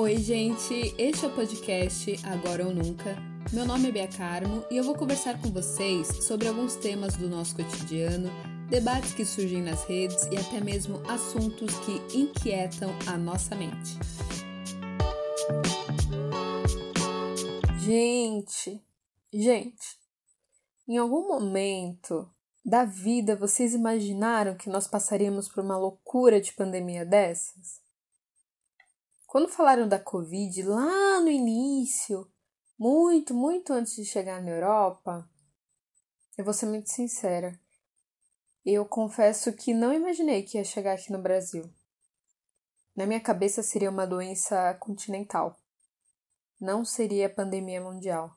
Oi, gente! Este é o podcast Agora ou Nunca. Meu nome é Bia Carmo e eu vou conversar com vocês sobre alguns temas do nosso cotidiano, debates que surgem nas redes e até mesmo assuntos que inquietam a nossa mente. Gente, gente, em algum momento da vida vocês imaginaram que nós passaríamos por uma loucura de pandemia dessas? Quando falaram da Covid lá no início, muito, muito antes de chegar na Europa, eu vou ser muito sincera. Eu confesso que não imaginei que ia chegar aqui no Brasil. Na minha cabeça seria uma doença continental. Não seria pandemia mundial.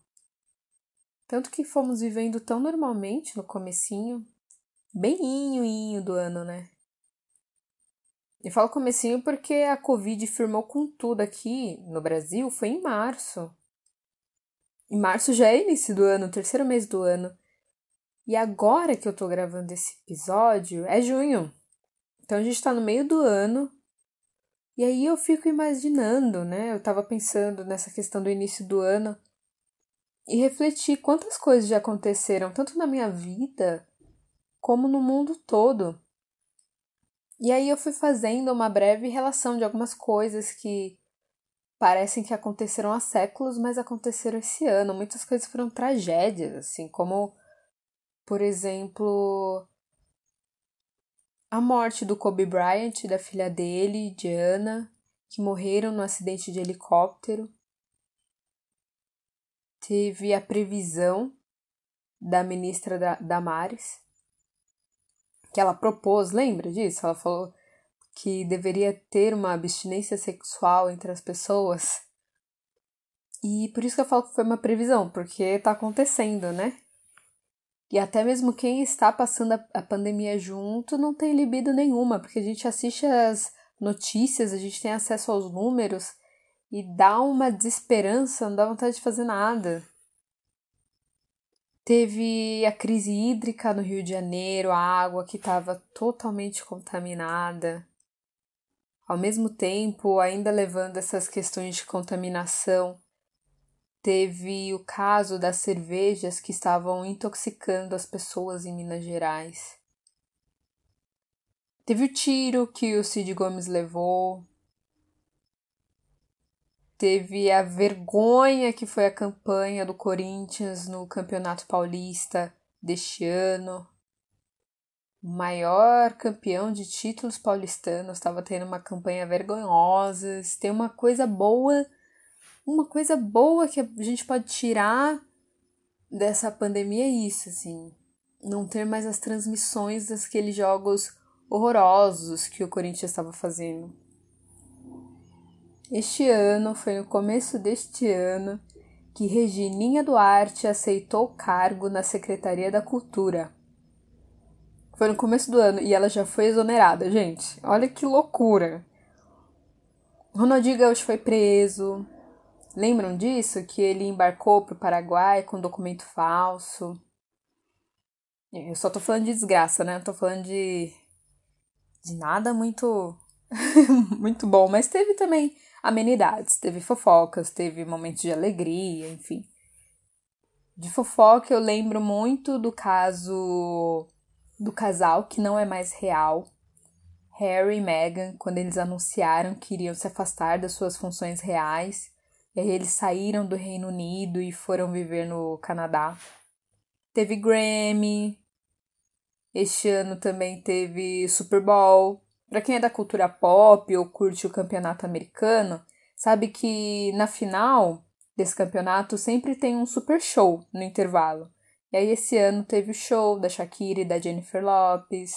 Tanto que fomos vivendo tão normalmente no comecinho, bem do ano, né? E falo comecinho porque a Covid firmou com tudo aqui no Brasil foi em março. Em março já é início do ano, terceiro mês do ano. E agora que eu tô gravando esse episódio é junho. Então a gente tá no meio do ano. E aí eu fico imaginando, né? Eu tava pensando nessa questão do início do ano e refletir quantas coisas já aconteceram, tanto na minha vida como no mundo todo. E aí eu fui fazendo uma breve relação de algumas coisas que parecem que aconteceram há séculos, mas aconteceram esse ano. Muitas coisas foram tragédias, assim, como, por exemplo, a morte do Kobe Bryant e da filha dele, Diana, que morreram no acidente de helicóptero teve a previsão da ministra da, Damares, que ela propôs, lembra disso? Ela falou que deveria ter uma abstinência sexual entre as pessoas. E por isso que eu falo que foi uma previsão, porque tá acontecendo, né? E até mesmo quem está passando a, pandemia junto não tem libido nenhuma, porque a gente assiste as notícias, a gente tem acesso aos números e dá uma desesperança, não dá vontade de fazer nada. Teve a crise hídrica no Rio de Janeiro, a água que estava totalmente contaminada. Ao mesmo tempo, ainda levando essas questões de contaminação, teve o caso das cervejas que estavam intoxicando as pessoas em Minas Gerais. Teve o tiro que o Cid Gomes levou, teve a vergonha que foi a campanha do Corinthians no Campeonato Paulista deste ano. O maior campeão de títulos paulistanos estava tendo uma campanha vergonhosa. Se tem uma coisa boa, uma coisa boa que a gente pode tirar dessa pandemia é isso, assim. Não ter mais as transmissões daqueles jogos horrorosos que o Corinthians estava fazendo. Este ano, foi no começo deste ano, que Regininha Duarte aceitou cargo na Secretaria da Cultura. Foi no começo do ano e ela já foi exonerada, gente. Olha que loucura. Ronaldinho Gaúcho foi preso. Lembram disso? Que ele embarcou para o Paraguai com documento falso. Eu só tô falando de desgraça, né? Não tô falando de. de nada muito. muito bom. Mas teve também amenidades. Teve fofocas, teve momentos de alegria, enfim. De fofoca eu lembro muito do caso do casal que não é mais real, Harry e Meghan, quando eles anunciaram que iriam se afastar das suas funções reais, e aí eles saíram do Reino Unido e foram viver no Canadá. Teve Grammy. Este ano também teve Super Bowl. Para quem é da cultura pop ou curte o campeonato americano, sabe que na final desse campeonato sempre tem um super show no intervalo. E aí esse ano teve o show da Shakira e da Jennifer Lopez.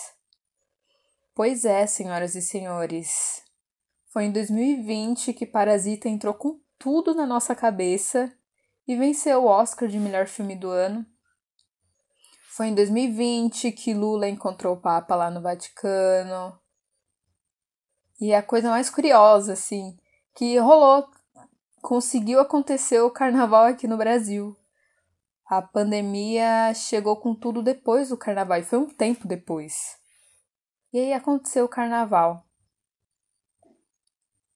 Pois é, senhoras e senhores. Foi em 2020 que Parasita entrou com tudo na nossa cabeça e venceu o Oscar de melhor filme do ano. Foi em 2020 que Lula encontrou o Papa lá no Vaticano. E a coisa mais curiosa, assim, que rolou, conseguiu acontecer o carnaval aqui no Brasil. A pandemia chegou com tudo depois do carnaval, e foi um tempo depois. E aí aconteceu o carnaval.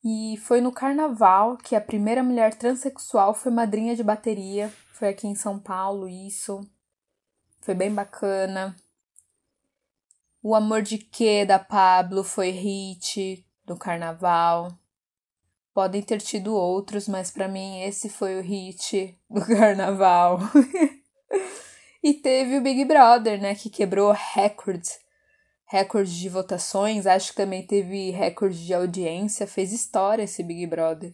E foi no carnaval que a primeira mulher transexual foi madrinha de bateria. Foi aqui em São Paulo, isso. Foi bem bacana. O Amor de Que da Pablo foi hit do carnaval. Podem ter tido outros, mas para mim esse foi o hit do carnaval. e teve o Big Brother, né, que quebrou recordes, recordes de votações, acho que também teve recorde de audiência, fez história esse Big Brother.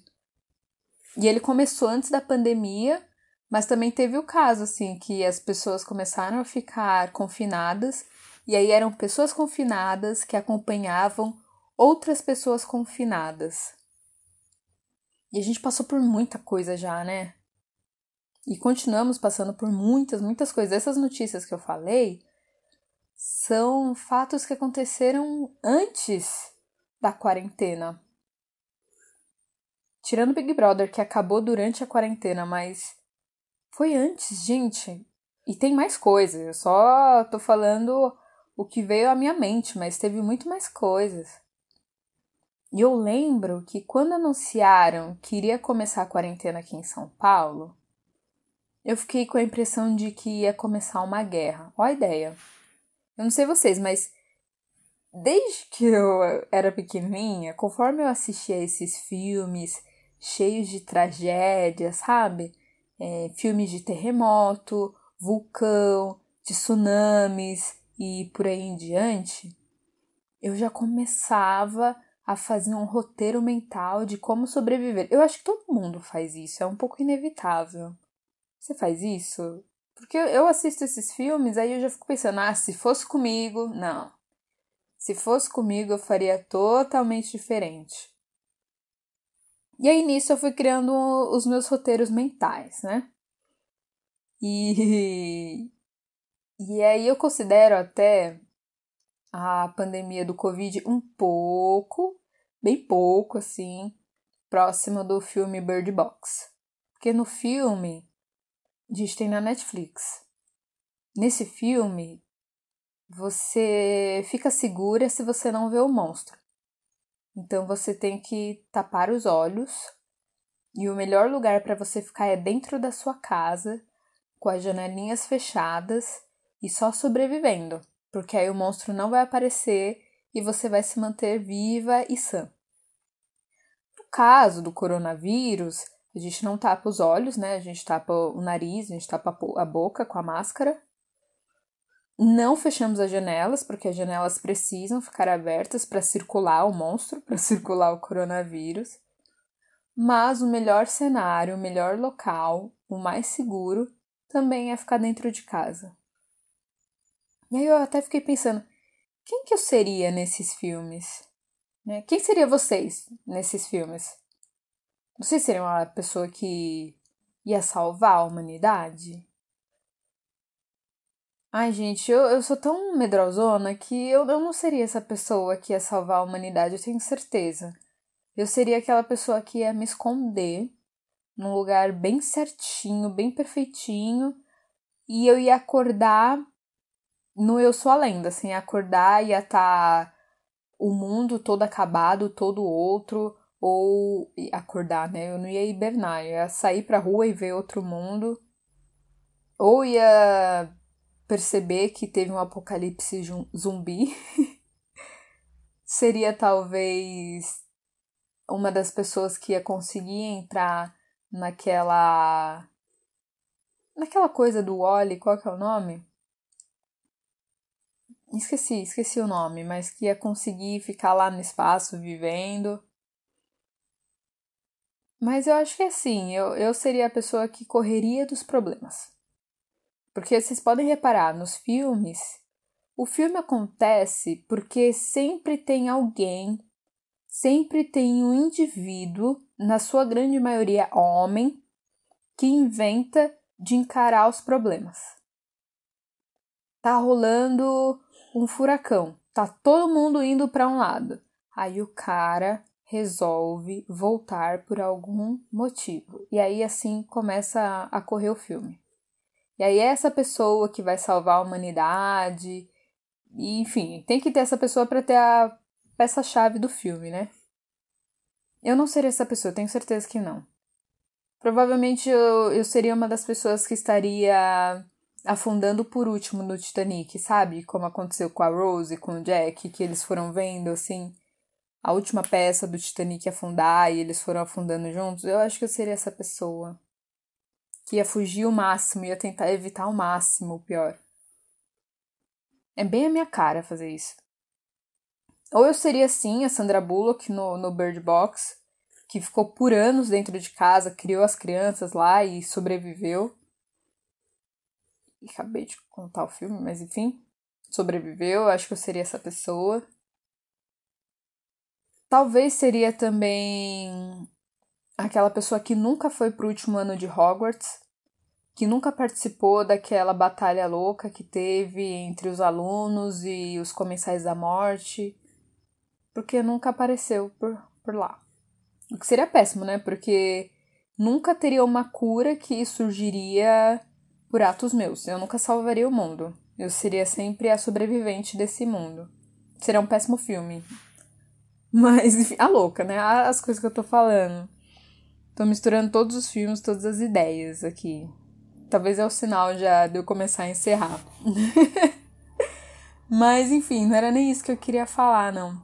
E ele começou antes da pandemia, mas também teve o caso assim que as pessoas começaram a ficar confinadas e aí eram pessoas confinadas que acompanhavam outras pessoas confinadas. E a gente passou por muita coisa já, né? E continuamos passando por muitas, muitas coisas. Essas notícias que eu falei são fatos que aconteceram antes da quarentena. Tirando o Big Brother, que acabou durante a quarentena, mas foi antes, gente. E tem mais coisas. Eu só tô falando o que veio à minha mente, mas teve muito mais coisas. E eu lembro que quando anunciaram que iria começar a quarentena aqui em São Paulo, eu fiquei com a impressão de que ia começar uma guerra. Olha a ideia. Eu não sei vocês, mas desde que eu era pequenininha, conforme eu assistia esses filmes cheios de tragédia, sabe? É, filmes de terremoto, vulcão, de tsunamis e por aí em diante, eu já começava a fazer um roteiro mental de como sobreviver. Eu acho que todo mundo faz isso, é um pouco inevitável. Você faz isso? Porque eu assisto esses filmes, aí eu já fico pensando, ah, se fosse comigo, não. Se fosse comigo, eu faria totalmente diferente. E aí nisso eu fui criando os meus roteiros mentais, né? E, e aí eu considero até a pandemia do Covid um pouco, bem pouco assim, próxima do filme Bird Box. Porque no filme, gente tem na Netflix. Nesse filme, você fica segura se você não vê o monstro. Então você tem que tapar os olhos e o melhor lugar para você ficar é dentro da sua casa, com as janelinhas fechadas e só sobrevivendo porque aí o monstro não vai aparecer e você vai se manter viva e sã. No caso do coronavírus, a gente não tapa os olhos, né? A gente tapa o nariz, a gente tapa a boca com a máscara. Não fechamos as janelas, porque as janelas precisam ficar abertas para circular o monstro, para circular o coronavírus. Mas o melhor cenário, o melhor local, o mais seguro, também é ficar dentro de casa. E aí eu até fiquei pensando, quem que eu seria nesses filmes? Né? Quem seria vocês nesses filmes? Vocês seriam uma pessoa que ia salvar a humanidade? Ai, gente, eu, eu sou tão medrosona que eu, eu não seria essa pessoa que ia salvar a humanidade, eu tenho certeza. Eu seria aquela pessoa que ia me esconder num lugar bem certinho, bem perfeitinho, e eu ia acordar no Eu Sou a Lenda, assim, acordar ia estar tá o mundo todo acabado, todo outro, ou acordar, né? Eu não ia hibernar, eu ia sair pra rua e ver outro mundo, ou ia perceber que teve um apocalipse zumbi. Seria talvez uma das pessoas que ia conseguir entrar naquela. naquela coisa do Wally, qual que é o nome? Esqueci, esqueci o nome, mas que ia conseguir ficar lá no espaço vivendo. Mas eu acho que é assim, eu, eu seria a pessoa que correria dos problemas. Porque vocês podem reparar, nos filmes, o filme acontece porque sempre tem alguém, sempre tem um indivíduo, na sua grande maioria homem, que inventa de encarar os problemas. Tá rolando um furacão. Tá todo mundo indo para um lado. Aí o cara resolve voltar por algum motivo. E aí assim começa a correr o filme. E aí é essa pessoa que vai salvar a humanidade. E, enfim, tem que ter essa pessoa para ter a peça-chave do filme, né? Eu não seria essa pessoa, tenho certeza que não. Provavelmente eu, eu seria uma das pessoas que estaria afundando por último no Titanic, sabe? Como aconteceu com a Rose e com o Jack, que eles foram vendo assim a última peça do Titanic afundar e eles foram afundando juntos. Eu acho que eu seria essa pessoa que ia fugir o máximo, ia tentar evitar o máximo o pior. É bem a minha cara fazer isso. Ou eu seria assim, a Sandra Bullock no, no Bird Box, que ficou por anos dentro de casa, criou as crianças lá e sobreviveu acabei de contar o filme, mas enfim, sobreviveu, acho que eu seria essa pessoa. Talvez seria também aquela pessoa que nunca foi pro último ano de Hogwarts, que nunca participou daquela batalha louca que teve entre os alunos e os comensais da morte, porque nunca apareceu por, por lá. O que seria péssimo, né? Porque nunca teria uma cura que surgiria por atos meus. Eu nunca salvaria o mundo. Eu seria sempre a sobrevivente desse mundo. Seria um péssimo filme. Mas, enfim, a louca, né? As coisas que eu tô falando. Tô misturando todos os filmes, todas as ideias aqui. Talvez é o sinal já de eu começar a encerrar. Mas, enfim, não era nem isso que eu queria falar, não.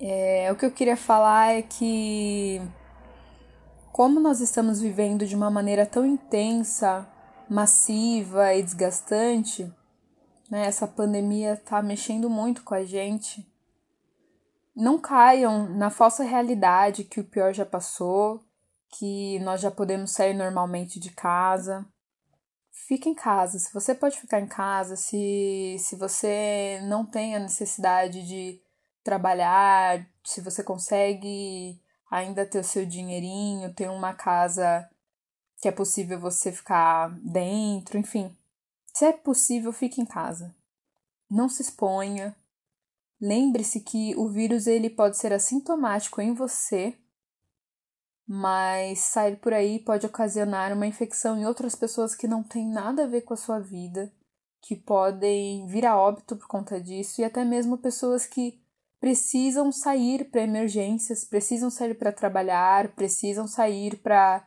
É, o que eu queria falar é que como nós estamos vivendo de uma maneira tão intensa, massiva e desgastante, né? Essa pandemia está mexendo muito com a gente. Não caiam na falsa realidade que o pior já passou, que nós já podemos sair normalmente de casa. Fique em casa. Se você pode ficar em casa, se, se você não tem a necessidade de trabalhar, se você consegue ainda ter o seu dinheirinho, ter uma casa que é possível você ficar dentro, enfim. Se é possível, fique em casa. Não se exponha. Lembre-se que o vírus ele pode ser assintomático em você, mas sair por aí pode ocasionar uma infecção em outras pessoas que não tem nada a ver com a sua vida, que podem vir a óbito por conta disso e até mesmo pessoas que precisam sair para emergências, precisam sair para trabalhar, precisam sair para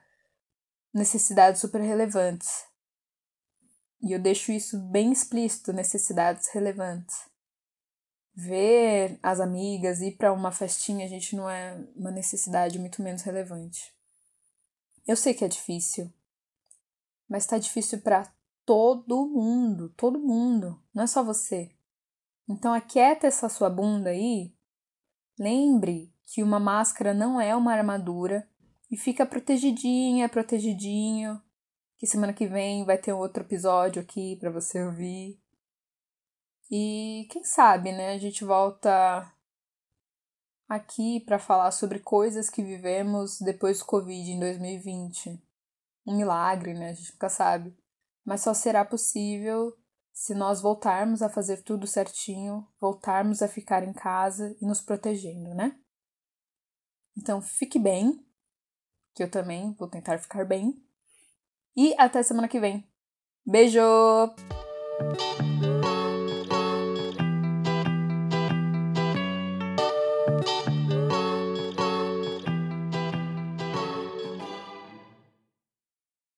necessidades super relevantes. E eu deixo isso bem explícito, necessidades relevantes. Ver as amigas, ir para uma festinha, a gente não é uma necessidade muito menos relevante. Eu sei que é difícil, mas está difícil para todo mundo, todo mundo, não é só você. Então aquieta essa sua bunda aí. Lembre que uma máscara não é uma armadura e fica protegidinha, protegidinho. Que semana que vem vai ter outro episódio aqui para você ouvir. E quem sabe, né, a gente volta aqui para falar sobre coisas que vivemos depois do Covid em 2020. Um milagre, né? A gente nunca sabe. Mas só será possível se nós voltarmos a fazer tudo certinho, voltarmos a ficar em casa e nos protegendo, né? Então fique bem, que eu também vou tentar ficar bem. E até semana que vem. Beijo!